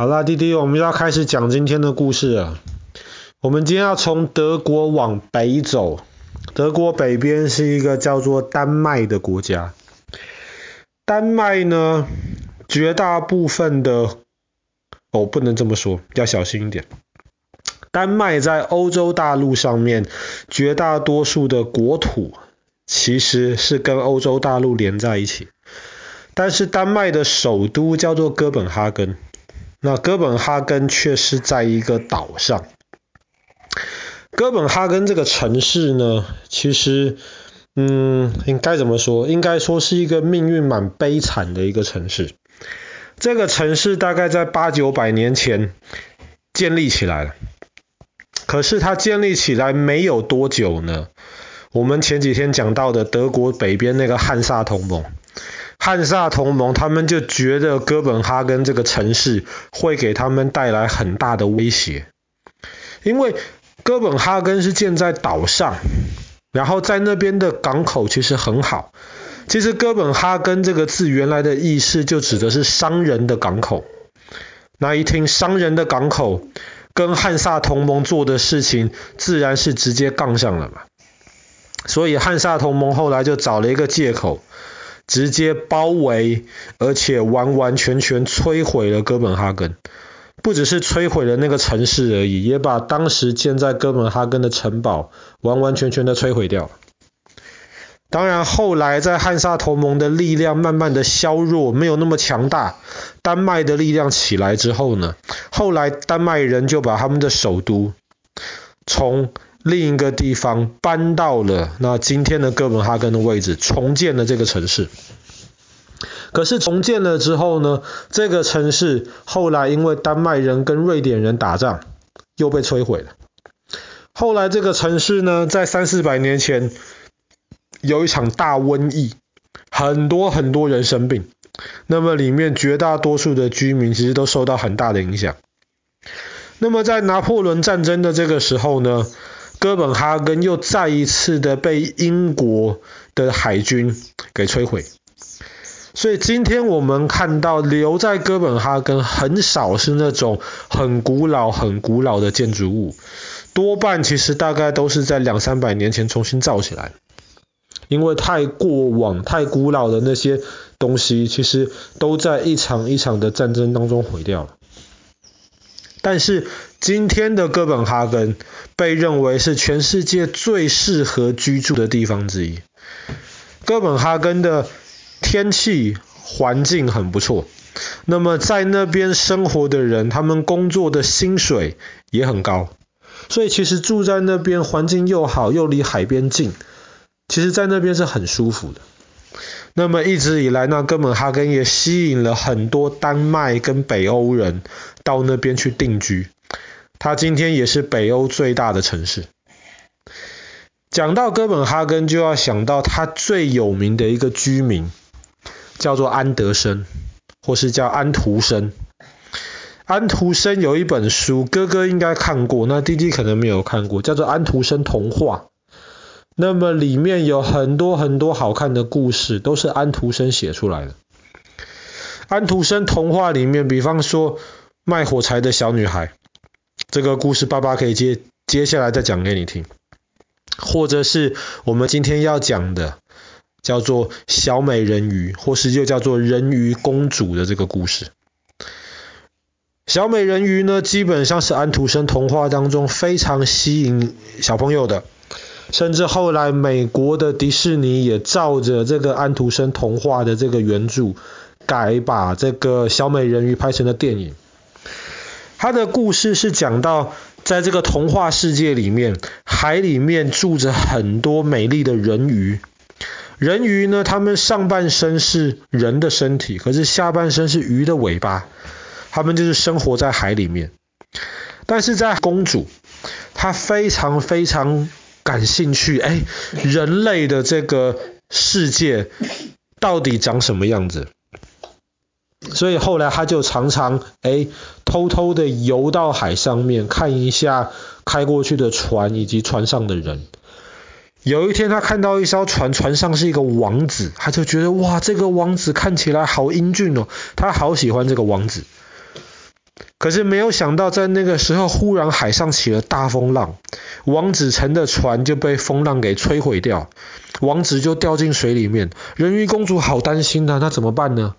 好啦，弟弟，我们要开始讲今天的故事了。我们今天要从德国往北走，德国北边是一个叫做丹麦的国家。丹麦呢，绝大部分的，哦，不能这么说，要小心一点。丹麦在欧洲大陆上面，绝大多数的国土其实是跟欧洲大陆连在一起，但是丹麦的首都叫做哥本哈根。那哥本哈根却是在一个岛上。哥本哈根这个城市呢，其实，嗯，应该怎么说？应该说是一个命运蛮悲惨的一个城市。这个城市大概在八九百年前建立起来了，可是它建立起来没有多久呢，我们前几天讲到的德国北边那个汉萨同盟。汉萨同盟，他们就觉得哥本哈根这个城市会给他们带来很大的威胁，因为哥本哈根是建在岛上，然后在那边的港口其实很好。其实哥本哈根这个字原来的意思就指的是商人的港口。那一听商人的港口，跟汉萨同盟做的事情，自然是直接杠上了嘛。所以汉萨同盟后来就找了一个借口。直接包围，而且完完全全摧毁了哥本哈根，不只是摧毁了那个城市而已，也把当时建在哥本哈根的城堡完完全全的摧毁掉。当然，后来在汉萨同盟的力量慢慢的削弱，没有那么强大，丹麦的力量起来之后呢，后来丹麦人就把他们的首都从另一个地方搬到了那今天的哥本哈根的位置，重建了这个城市。可是重建了之后呢，这个城市后来因为丹麦人跟瑞典人打仗，又被摧毁了。后来这个城市呢，在三四百年前有一场大瘟疫，很多很多人生病，那么里面绝大多数的居民其实都受到很大的影响。那么在拿破仑战争的这个时候呢，哥本哈根又再一次的被英国的海军给摧毁，所以今天我们看到留在哥本哈根很少是那种很古老、很古老的建筑物，多半其实大概都是在两三百年前重新造起来，因为太过往、太古老的那些东西，其实都在一场一场的战争当中毁掉了。但是今天的哥本哈根被认为是全世界最适合居住的地方之一。哥本哈根的天气环境很不错，那么在那边生活的人，他们工作的薪水也很高，所以其实住在那边环境又好，又离海边近，其实在那边是很舒服的。那么一直以来，那哥本哈根也吸引了很多丹麦跟北欧人到那边去定居。它今天也是北欧最大的城市。讲到哥本哈根，就要想到它最有名的一个居民，叫做安德森，或是叫安徒生。安徒生有一本书，哥哥应该看过，那弟弟可能没有看过，叫做《安徒生童话》。那么里面有很多很多好看的故事，都是安徒生写出来的。安徒生童话里面，比方说卖火柴的小女孩，这个故事爸爸可以接接下来再讲给你听。或者是我们今天要讲的，叫做小美人鱼，或是又叫做人鱼公主的这个故事。小美人鱼呢，基本上是安徒生童话当中非常吸引小朋友的。甚至后来，美国的迪士尼也照着这个安徒生童话的这个原著，改把这个小美人鱼拍成了电影。他的故事是讲到，在这个童话世界里面，海里面住着很多美丽的人鱼。人鱼呢，他们上半身是人的身体，可是下半身是鱼的尾巴。他们就是生活在海里面。但是在公主，她非常非常。感兴趣，哎，人类的这个世界到底长什么样子？所以后来他就常常哎，偷偷的游到海上面看一下开过去的船以及船上的人。有一天他看到一艘船，船上是一个王子，他就觉得哇，这个王子看起来好英俊哦，他好喜欢这个王子。可是没有想到，在那个时候，忽然海上起了大风浪，王子乘的船就被风浪给摧毁掉，王子就掉进水里面。人鱼公主好担心呐，那怎么办呢？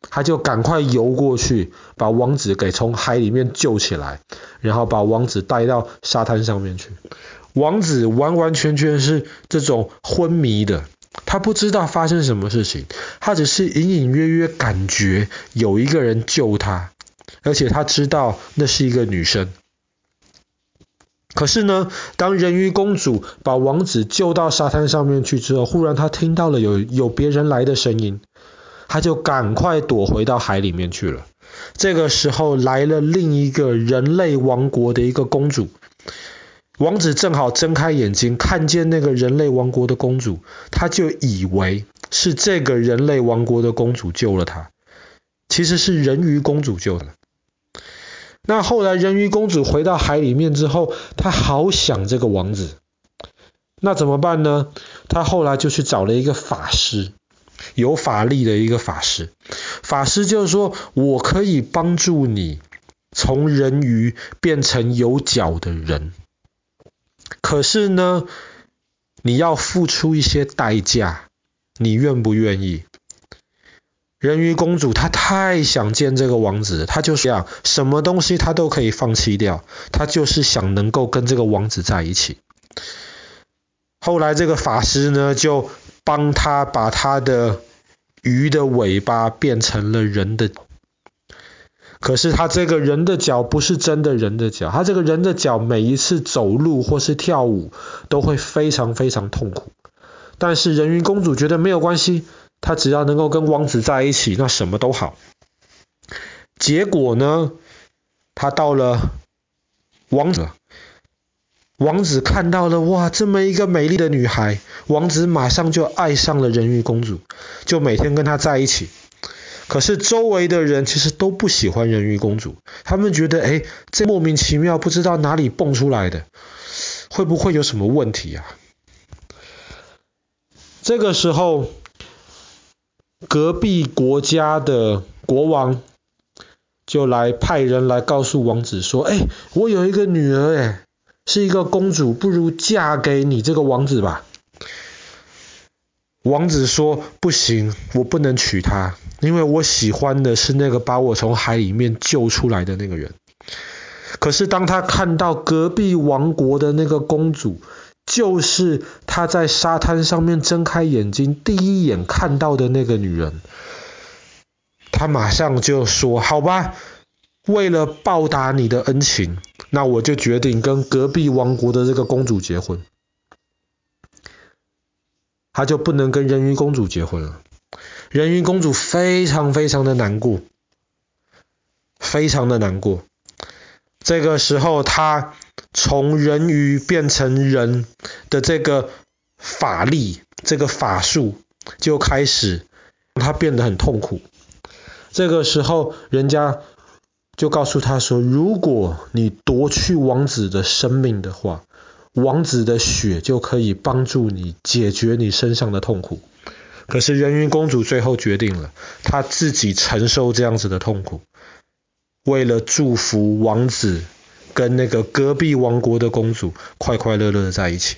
他就赶快游过去，把王子给从海里面救起来，然后把王子带到沙滩上面去。王子完完全全是这种昏迷的，他不知道发生什么事情，他只是隐隐约约感觉有一个人救他。而且他知道那是一个女生，可是呢，当人鱼公主把王子救到沙滩上面去之后，忽然他听到了有有别人来的声音，他就赶快躲回到海里面去了。这个时候来了另一个人类王国的一个公主，王子正好睁开眼睛看见那个人类王国的公主，他就以为是这个人类王国的公主救了他，其实是人鱼公主救的。那后来人鱼公主回到海里面之后，她好想这个王子，那怎么办呢？她后来就去找了一个法师，有法力的一个法师。法师就是说，我可以帮助你从人鱼变成有脚的人，可是呢，你要付出一些代价，你愿不愿意？人鱼公主她太想见这个王子，她就是这样，什么东西她都可以放弃掉，她就是想能够跟这个王子在一起。后来这个法师呢，就帮他把他的鱼的尾巴变成了人的，可是他这个人的脚不是真的人的脚，他这个人的脚每一次走路或是跳舞都会非常非常痛苦。但是人鱼公主觉得没有关系。他只要能够跟王子在一起，那什么都好。结果呢，他到了王子，王子看到了，哇，这么一个美丽的女孩，王子马上就爱上了人鱼公主，就每天跟她在一起。可是周围的人其实都不喜欢人鱼公主，他们觉得，哎，这莫名其妙，不知道哪里蹦出来的，会不会有什么问题啊？这个时候。隔壁国家的国王就来派人来告诉王子说：“哎，我有一个女儿，哎，是一个公主，不如嫁给你这个王子吧。”王子说：“不行，我不能娶她，因为我喜欢的是那个把我从海里面救出来的那个人。”可是当他看到隔壁王国的那个公主，就是他在沙滩上面睁开眼睛第一眼看到的那个女人，他马上就说：“好吧，为了报答你的恩情，那我就决定跟隔壁王国的这个公主结婚。”他就不能跟人鱼公主结婚了。人鱼公主非常非常的难过，非常的难过。这个时候，他。从人鱼变成人的这个法力，这个法术就开始让他变得很痛苦。这个时候，人家就告诉他说：“如果你夺去王子的生命的话，王子的血就可以帮助你解决你身上的痛苦。”可是人鱼公主最后决定了，她自己承受这样子的痛苦，为了祝福王子。跟那个隔壁王国的公主快快乐乐的在一起。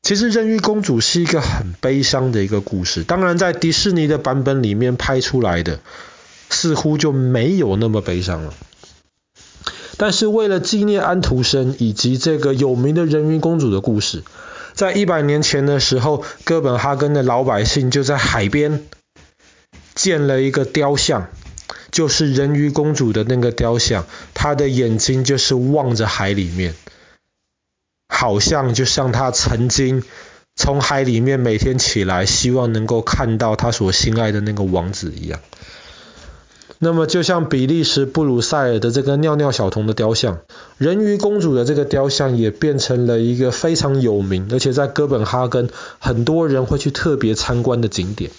其实人鱼公主是一个很悲伤的一个故事，当然在迪士尼的版本里面拍出来的似乎就没有那么悲伤了。但是为了纪念安徒生以及这个有名的人鱼公主的故事，在一百年前的时候，哥本哈根的老百姓就在海边建了一个雕像。就是人鱼公主的那个雕像，她的眼睛就是望着海里面，好像就像她曾经从海里面每天起来，希望能够看到她所心爱的那个王子一样。那么，就像比利时布鲁塞尔的这个尿尿小童的雕像，人鱼公主的这个雕像也变成了一个非常有名，而且在哥本哈根很多人会去特别参观的景点。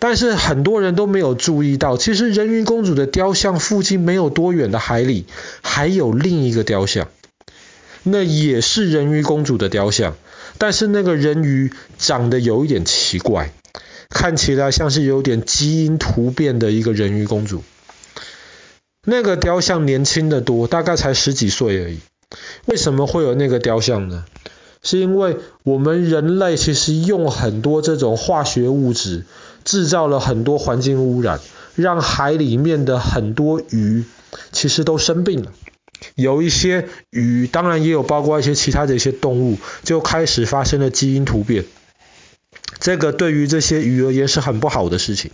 但是很多人都没有注意到，其实人鱼公主的雕像附近没有多远的海里，还有另一个雕像，那也是人鱼公主的雕像，但是那个人鱼长得有一点奇怪，看起来像是有点基因突变的一个人鱼公主。那个雕像年轻得多，大概才十几岁而已。为什么会有那个雕像呢？是因为我们人类其实用很多这种化学物质，制造了很多环境污染，让海里面的很多鱼其实都生病了。有一些鱼，当然也有包括一些其他的一些动物，就开始发生了基因突变。这个对于这些鱼而言是很不好的事情。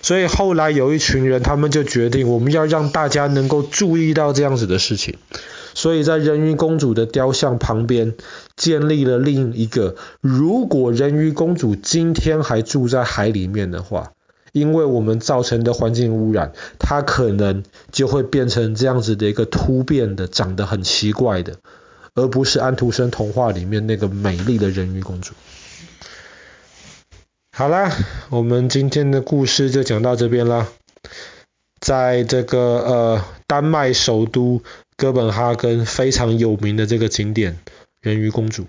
所以后来有一群人，他们就决定，我们要让大家能够注意到这样子的事情。所以在人鱼公主的雕像旁边，建立了另一个，如果人鱼公主今天还住在海里面的话，因为我们造成的环境污染，它可能就会变成这样子的一个突变的、长得很奇怪的，而不是安徒生童话里面那个美丽的人鱼公主。好啦，我们今天的故事就讲到这边啦。在这个呃丹麦首都哥本哈根非常有名的这个景点——人鱼公主。